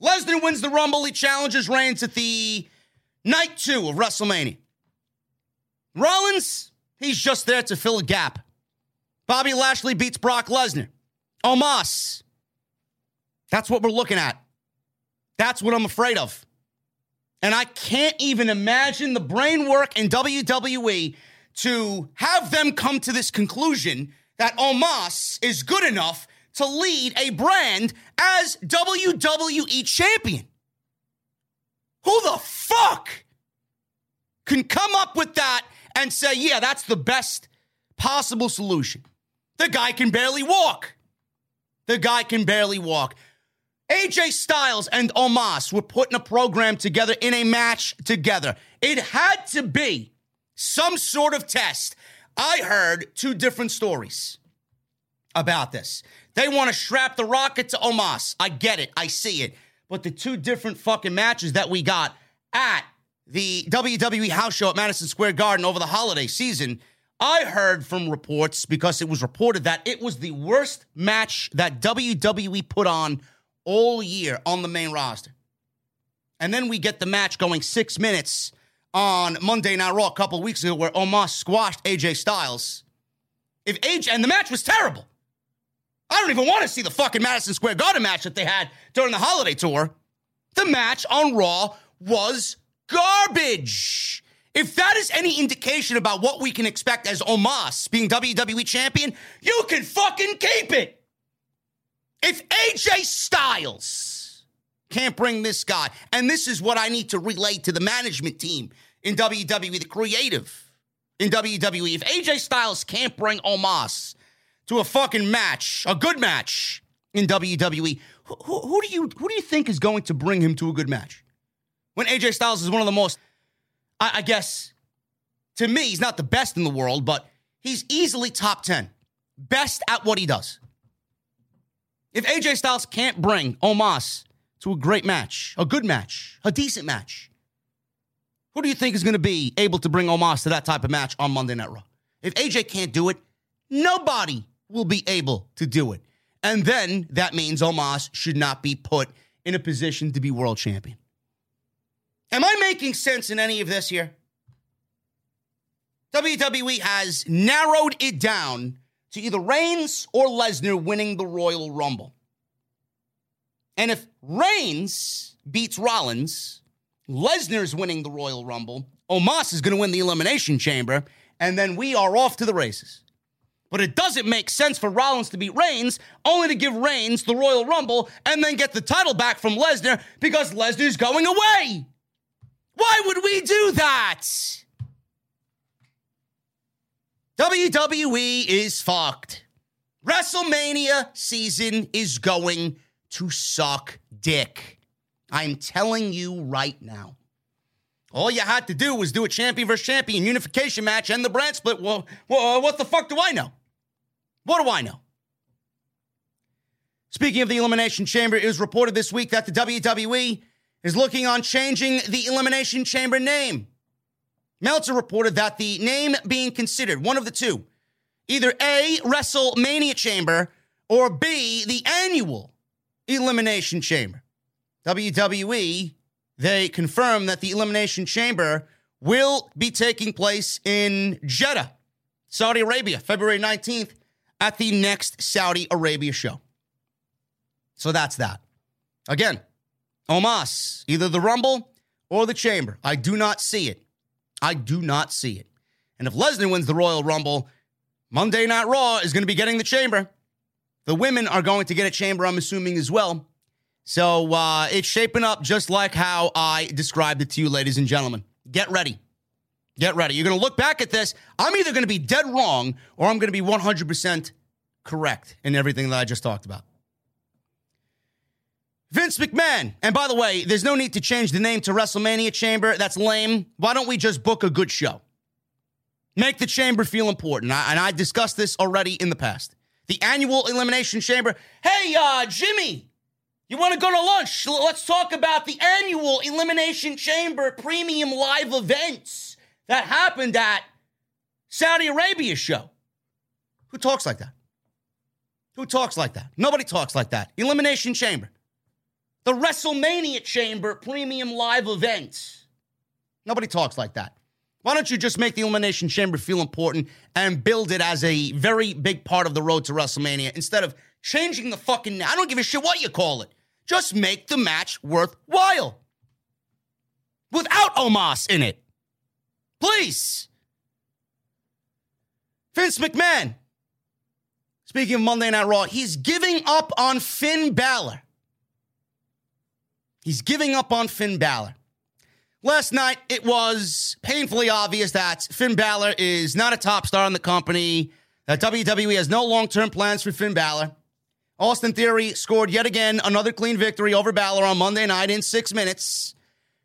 Lesnar wins the Rumble. He challenges Reigns at the night two of WrestleMania. Rollins, he's just there to fill a gap. Bobby Lashley beats Brock Lesnar. Omos. That's what we're looking at. That's what I'm afraid of. And I can't even imagine the brain work in WWE to have them come to this conclusion that Omos is good enough to lead a brand as WWE champion. Who the fuck can come up with that and say, yeah, that's the best possible solution? The guy can barely walk. The guy can barely walk. AJ Styles and Omos were putting a program together in a match together. It had to be some sort of test. I heard two different stories about this. They want to strap the rocket to Omos. I get it. I see it. But the two different fucking matches that we got at the WWE house show at Madison Square Garden over the holiday season I heard from reports because it was reported that it was the worst match that WWE put on all year on the main roster. And then we get the match going six minutes on Monday Night Raw a couple weeks ago where Omos squashed AJ Styles. If AJ, and the match was terrible. I don't even want to see the fucking Madison Square Garden match that they had during the holiday tour. The match on Raw was garbage. If that is any indication about what we can expect as Omos being WWE champion, you can fucking keep it. If AJ Styles can't bring this guy, and this is what I need to relay to the management team in WWE, the creative in WWE, if AJ Styles can't bring Omos to a fucking match, a good match in WWE, who, who, who do you who do you think is going to bring him to a good match? When AJ Styles is one of the most I, I guess to me, he's not the best in the world, but he's easily top 10. Best at what he does. If AJ Styles can't bring Omos to a great match, a good match, a decent match, who do you think is going to be able to bring Omos to that type of match on Monday Night Raw? If AJ can't do it, nobody will be able to do it. And then that means Omos should not be put in a position to be world champion. Am I making sense in any of this here? WWE has narrowed it down to either Reigns or Lesnar winning the Royal Rumble. And if Reigns beats Rollins, Lesnar's winning the Royal Rumble, Omos is going to win the Elimination Chamber, and then we are off to the races. But it doesn't make sense for Rollins to beat Reigns, only to give Reigns the Royal Rumble and then get the title back from Lesnar because Lesnar's going away. Why would we do that? WWE is fucked. WrestleMania season is going to suck dick. I'm telling you right now. All you had to do was do a champion versus champion unification match and the brand split. Well, well, uh, what the fuck do I know? What do I know? Speaking of the Elimination Chamber, it was reported this week that the WWE is looking on changing the Elimination Chamber name. Meltzer reported that the name being considered, one of the two, either A, WrestleMania Chamber, or B, the annual Elimination Chamber. WWE, they confirm that the Elimination Chamber will be taking place in Jeddah, Saudi Arabia, February 19th, at the next Saudi Arabia show. So that's that. Again, Omos, either the Rumble or the Chamber. I do not see it. I do not see it. And And if Lesnar wins the Royal Rumble, Monday Night Raw is going to be getting the chamber. The women are going to get a chamber, I'm assuming, as well. So uh, it's shaping up just like how I described it to you, ladies and gentlemen. Get ready. Get ready. You're going to look back at this. I'm either going to be dead wrong or I'm going to be 100% correct in everything that I just talked about. Vince McMahon. And by the way, there's no need to change the name to WrestleMania Chamber. That's lame. Why don't we just book a good show? Make the chamber feel important. And I discussed this already in the past. The annual Elimination Chamber. Hey, uh, Jimmy, you want to go to lunch? Let's talk about the annual Elimination Chamber premium live events that happened at Saudi Arabia show. Who talks like that? Who talks like that? Nobody talks like that. Elimination Chamber. The WrestleMania Chamber premium live event. Nobody talks like that. Why don't you just make the Elimination Chamber feel important and build it as a very big part of the road to WrestleMania instead of changing the fucking. I don't give a shit what you call it. Just make the match worthwhile without Omos in it. Please. Vince McMahon. Speaking of Monday Night Raw, he's giving up on Finn Balor. He's giving up on Finn Balor. Last night, it was painfully obvious that Finn Balor is not a top star in the company, that WWE has no long term plans for Finn Balor. Austin Theory scored yet again another clean victory over Balor on Monday night in six minutes.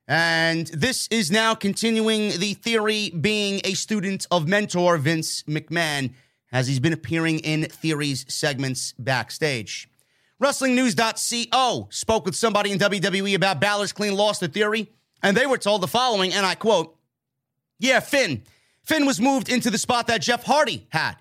And this is now continuing the theory being a student of mentor Vince McMahon as he's been appearing in Theory's segments backstage. WrestlingNews.co spoke with somebody in WWE about Balor's clean loss to Theory, and they were told the following, and I quote, Yeah, Finn. Finn was moved into the spot that Jeff Hardy had.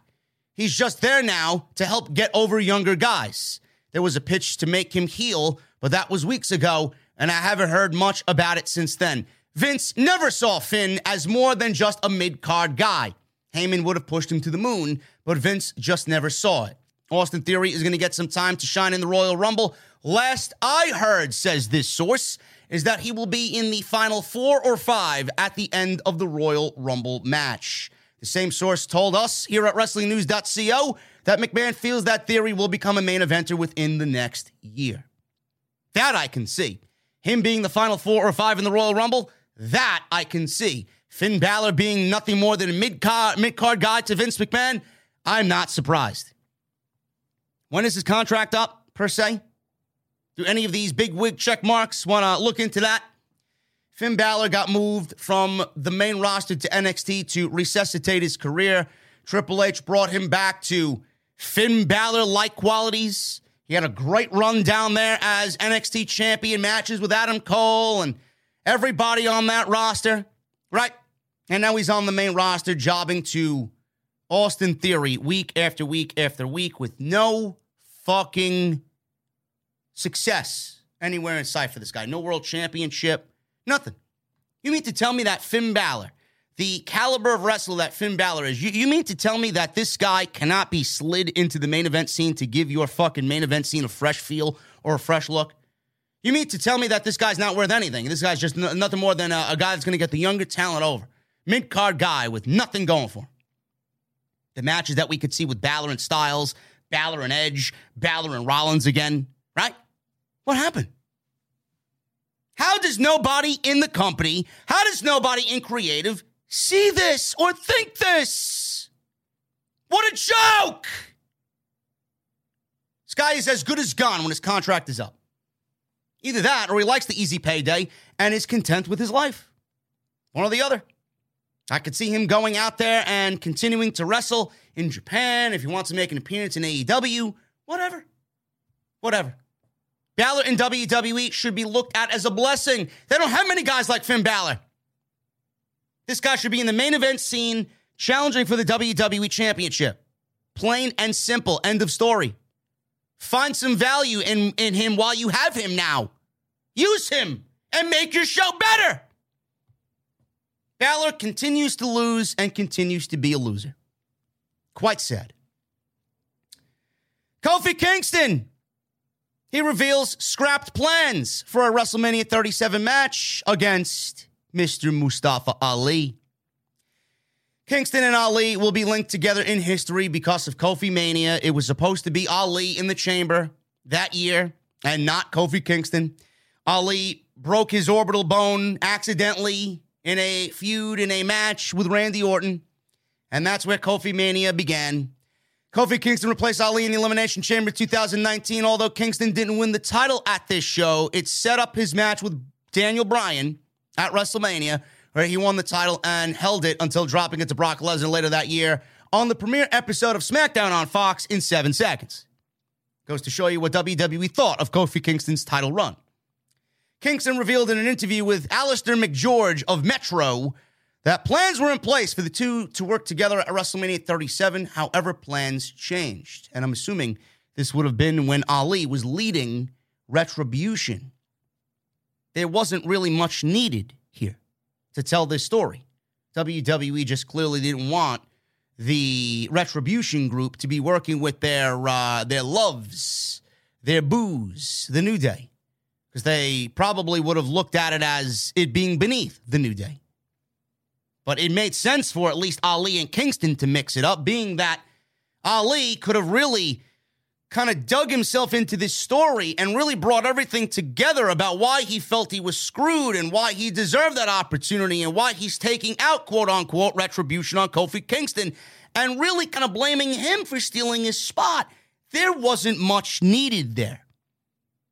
He's just there now to help get over younger guys. There was a pitch to make him heel, but that was weeks ago, and I haven't heard much about it since then. Vince never saw Finn as more than just a mid card guy. Heyman would have pushed him to the moon, but Vince just never saw it. Austin Theory is going to get some time to shine in the Royal Rumble. Last I heard, says this source, is that he will be in the final four or five at the end of the Royal Rumble match. The same source told us here at WrestlingNews.co that McMahon feels that Theory will become a main eventer within the next year. That I can see. Him being the final four or five in the Royal Rumble, that I can see. Finn Balor being nothing more than a mid card guy to Vince McMahon, I'm not surprised. When is his contract up, per se? Do any of these big wig check marks want to look into that? Finn Balor got moved from the main roster to NXT to resuscitate his career. Triple H brought him back to Finn Balor like qualities. He had a great run down there as NXT champion matches with Adam Cole and everybody on that roster, right? And now he's on the main roster jobbing to Austin Theory week after week after week with no fucking success anywhere in sight for this guy. No world championship, nothing. You mean to tell me that Finn Balor, the caliber of wrestler that Finn Balor is, you, you mean to tell me that this guy cannot be slid into the main event scene to give your fucking main event scene a fresh feel or a fresh look? You mean to tell me that this guy's not worth anything? This guy's just n- nothing more than a, a guy that's going to get the younger talent over. Mid card guy with nothing going for him. The matches that we could see with Balor and Styles, Balor and Edge, Balor and Rollins again, right? What happened? How does nobody in the company, how does nobody in creative see this or think this. What a joke! This guy is as good as gone when his contract is up. Either that or he likes the easy payday and is content with his life. One or the other. I could see him going out there and continuing to wrestle in Japan if he wants to make an appearance in AEW, whatever. Whatever. Balor in WWE should be looked at as a blessing. They don't have many guys like Finn Balor. This guy should be in the main event scene challenging for the WWE Championship. Plain and simple. End of story. Find some value in, in him while you have him now. Use him and make your show better. Balor continues to lose and continues to be a loser. Quite sad. Kofi Kingston. He reveals scrapped plans for a WrestleMania 37 match against Mr. Mustafa Ali. Kingston and Ali will be linked together in history because of Kofi Mania. It was supposed to be Ali in the chamber that year and not Kofi Kingston. Ali broke his orbital bone accidentally in a feud in a match with Randy Orton. And that's where Kofi Mania began. Kofi Kingston replaced Ali in the Elimination Chamber 2019. Although Kingston didn't win the title at this show, it set up his match with Daniel Bryan at WrestleMania, where he won the title and held it until dropping it to Brock Lesnar later that year on the premiere episode of SmackDown on Fox in seven seconds. Goes to show you what WWE thought of Kofi Kingston's title run. Kingston revealed in an interview with Alistair McGeorge of Metro that plans were in place for the two to work together at WrestleMania 37. However, plans changed. And I'm assuming this would have been when Ali was leading Retribution. There wasn't really much needed here to tell this story. WWE just clearly didn't want the Retribution group to be working with their uh, their loves, their boos, the New Day, because they probably would have looked at it as it being beneath the New Day. But it made sense for at least Ali and Kingston to mix it up, being that Ali could have really kind of dug himself into this story and really brought everything together about why he felt he was screwed and why he deserved that opportunity and why he's taking out quote unquote retribution on Kofi Kingston and really kind of blaming him for stealing his spot. There wasn't much needed there.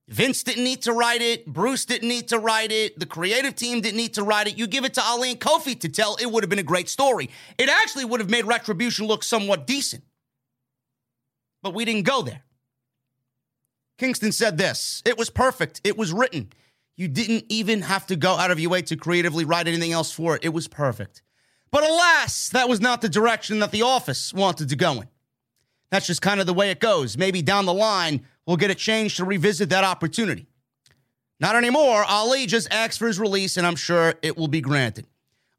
Vince didn't need to write it. Bruce didn't need to write it. The creative team didn't need to write it. You give it to Ali and Kofi to tell, it would have been a great story. It actually would have made Retribution look somewhat decent. But we didn't go there. Kingston said this It was perfect. It was written. You didn't even have to go out of your way to creatively write anything else for it. It was perfect. But alas, that was not the direction that the office wanted to go in. That's just kind of the way it goes. Maybe down the line, we'll get a change to revisit that opportunity. Not anymore. Ali just asked for his release, and I'm sure it will be granted.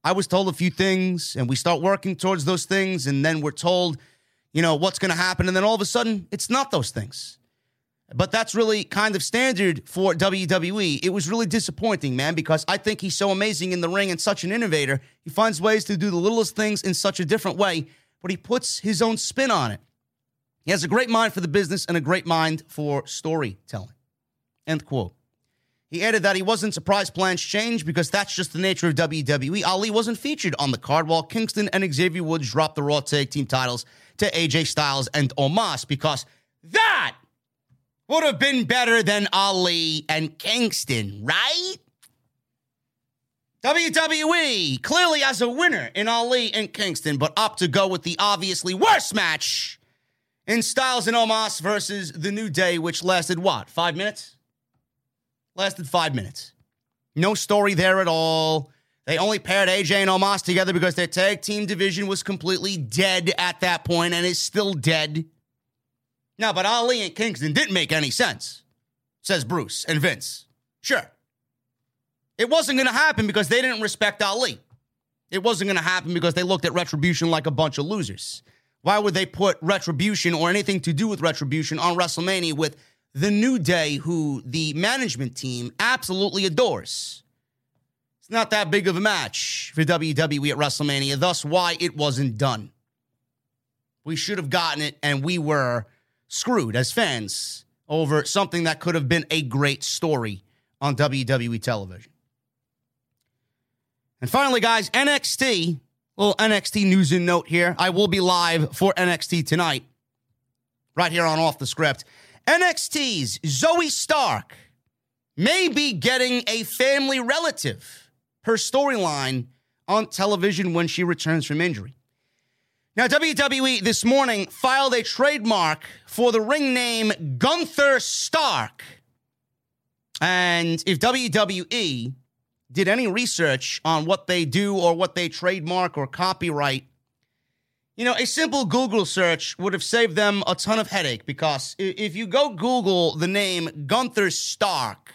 I was told a few things, and we start working towards those things, and then we're told, you know, what's going to happen, and then all of a sudden, it's not those things. But that's really kind of standard for WWE. It was really disappointing, man, because I think he's so amazing in the ring and such an innovator. He finds ways to do the littlest things in such a different way, but he puts his own spin on it. He has a great mind for the business and a great mind for storytelling. End quote. He added that he wasn't surprised plans changed because that's just the nature of WWE. Ali wasn't featured on the card while Kingston and Xavier Woods dropped the Raw Tag Team titles to AJ Styles and Omos because that would have been better than Ali and Kingston, right? WWE clearly has a winner in Ali and Kingston, but opt to go with the obviously worst match in Styles and Omos versus The New Day, which lasted what, five minutes? Lasted five minutes. No story there at all. They only paired AJ and Omos together because their tag team division was completely dead at that point and is still dead. Now, but Ali and Kingston didn't make any sense, says Bruce and Vince. Sure. It wasn't going to happen because they didn't respect Ali. It wasn't going to happen because they looked at Retribution like a bunch of losers. Why would they put Retribution or anything to do with Retribution on WrestleMania with the New Day, who the management team absolutely adores? It's not that big of a match for WWE at WrestleMania, thus, why it wasn't done. We should have gotten it, and we were screwed as fans over something that could have been a great story on WWE television. And finally, guys, NXT little NXT news and note here. I will be live for NXT tonight, right here on Off the Script. NXT's Zoey Stark may be getting a family relative, her storyline on television when she returns from injury. Now, WWE this morning filed a trademark for the ring name Gunther Stark. And if WWE did any research on what they do or what they trademark or copyright, you know, a simple Google search would have saved them a ton of headache because if you go Google the name Gunther Stark,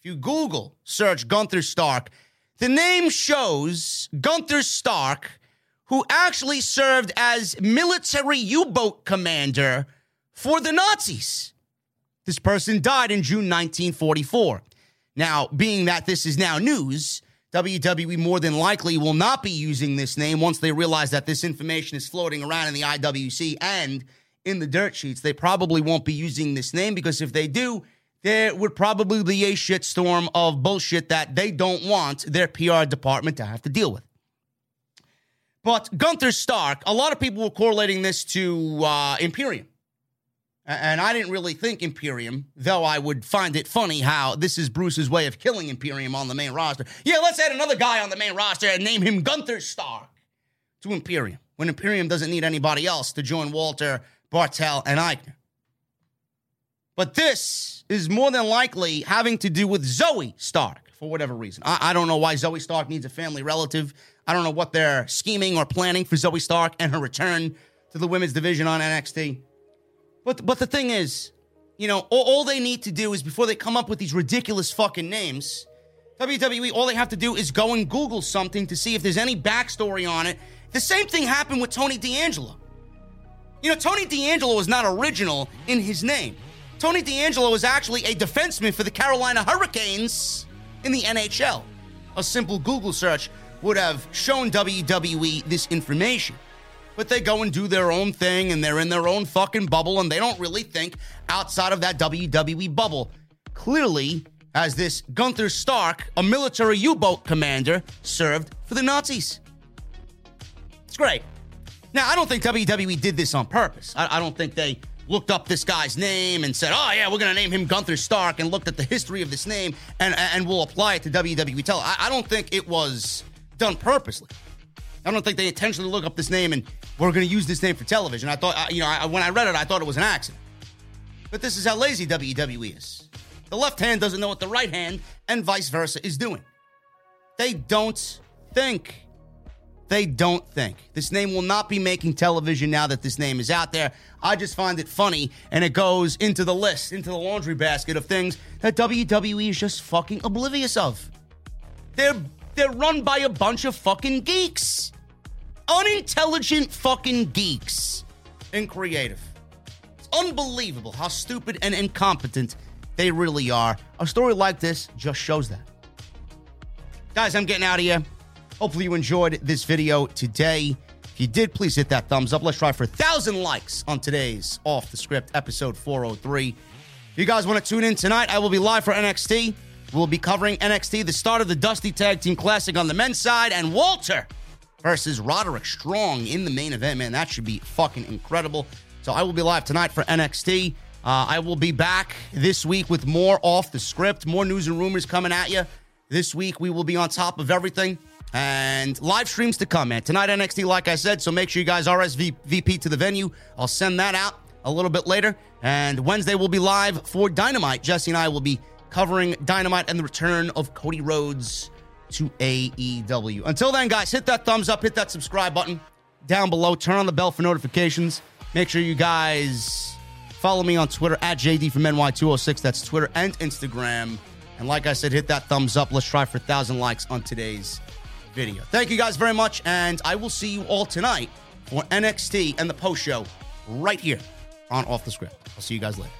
if you Google search Gunther Stark, the name shows Gunther Stark, who actually served as military U boat commander for the Nazis. This person died in June 1944. Now, being that this is now news, WWE more than likely will not be using this name once they realize that this information is floating around in the IWC and in the dirt sheets. They probably won't be using this name because if they do, there would probably be a shitstorm of bullshit that they don't want their PR department to have to deal with. But Gunther Stark, a lot of people were correlating this to uh, Imperium. And I didn't really think Imperium, though I would find it funny how this is Bruce's way of killing Imperium on the main roster. Yeah, let's add another guy on the main roster and name him Gunther Stark to Imperium when Imperium doesn't need anybody else to join Walter, Barthel, and Aichner. But this is more than likely having to do with Zoey Stark for whatever reason. I, I don't know why Zoey Stark needs a family relative. I don't know what they're scheming or planning for Zoey Stark and her return to the women's division on NXT. But but the thing is, you know, all, all, they need to do is before they come up with these ridiculous fucking names, WWE, all they have to do is go and Google something to see if there's any backstory on it. The same thing happened with Tony D'Angelo. You know, Tony D'Angelo is not original in his name. Tony D'Angelo is actually a defenseman for the Carolina Hurricanes in the NHL. A simple Google search would have shown WWE this information but they go and do their own thing and they're in their own fucking bubble and they don't really think outside of that WWE bubble. Clearly, as this Gunther Stark, a military U boat commander, served for the Nazis. It's great. Now, I don't think WWE did this on purpose. I, I don't think they looked up this guy's name and said, oh, yeah, we're going to name him Gunther Stark and looked at the history of this name and, and we'll apply it to WWE. Tell I, I don't think it was done purposely. I don't think they intentionally look up this name and we're going to use this name for television. I thought, you know, I, when I read it, I thought it was an accident. But this is how lazy WWE is. The left hand doesn't know what the right hand and vice versa is doing. They don't think. They don't think. This name will not be making television now that this name is out there. I just find it funny, and it goes into the list, into the laundry basket of things that WWE is just fucking oblivious of. They're they're run by a bunch of fucking geeks unintelligent fucking geeks and creative. It's unbelievable how stupid and incompetent they really are. A story like this just shows that. Guys, I'm getting out of here. Hopefully, you enjoyed this video today. If you did, please hit that thumbs up. Let's try for a thousand likes on today's Off the Script episode 403. If you guys want to tune in tonight, I will be live for NXT. We'll be covering NXT, the start of the Dusty Tag Team Classic on the men's side, and Walter versus Roderick Strong in the main event. Man, that should be fucking incredible. So I will be live tonight for NXT. Uh, I will be back this week with more off the script, more news and rumors coming at you. This week we will be on top of everything and live streams to come, man. Tonight NXT, like I said, so make sure you guys RSVP to the venue. I'll send that out a little bit later. And Wednesday we'll be live for Dynamite. Jesse and I will be covering Dynamite and the return of Cody Rhodes to AEW. Until then, guys, hit that thumbs up, hit that subscribe button down below, turn on the bell for notifications. Make sure you guys follow me on Twitter at JD from NY206. That's Twitter and Instagram. And like I said, hit that thumbs up. Let's try for a thousand likes on today's video. Thank you guys very much, and I will see you all tonight for NXT and the post show right here on Off the Script. I'll see you guys later.